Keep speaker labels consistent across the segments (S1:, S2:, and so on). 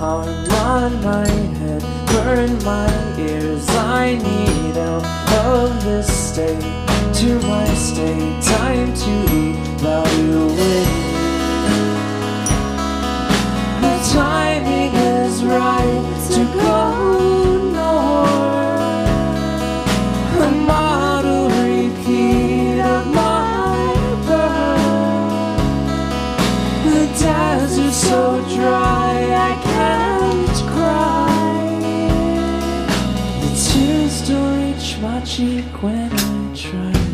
S1: arm on my head, burn my ears. I need out of this state to my state. Time to eat you wait. The timing is right to go north. A model repeat of my birth. The desert's so dry, I can't. When I try.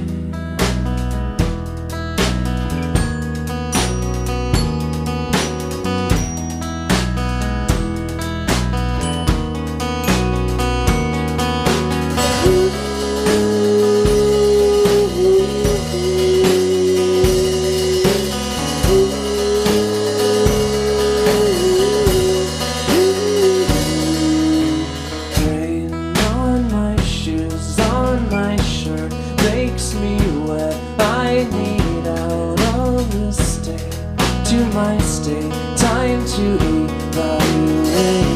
S1: My state. Time to evaluate.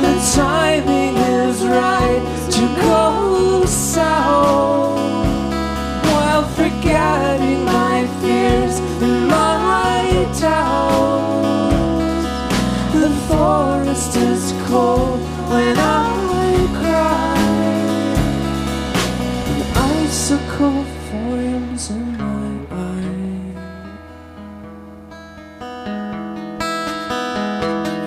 S1: The timing is right to go south while forgetting my fears and my doubts. The forest is cold when I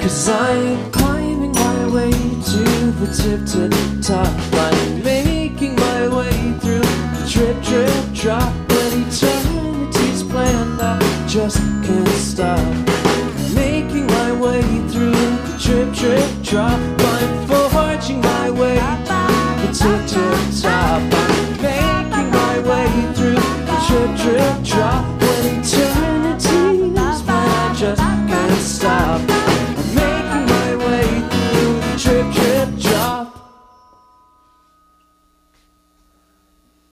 S1: Cause I'm climbing my way to the tip to the top. I'm making my way through the drip, drip, drop. When eternity's planned, I just can't stop. Making my way through the drip, drip, drop.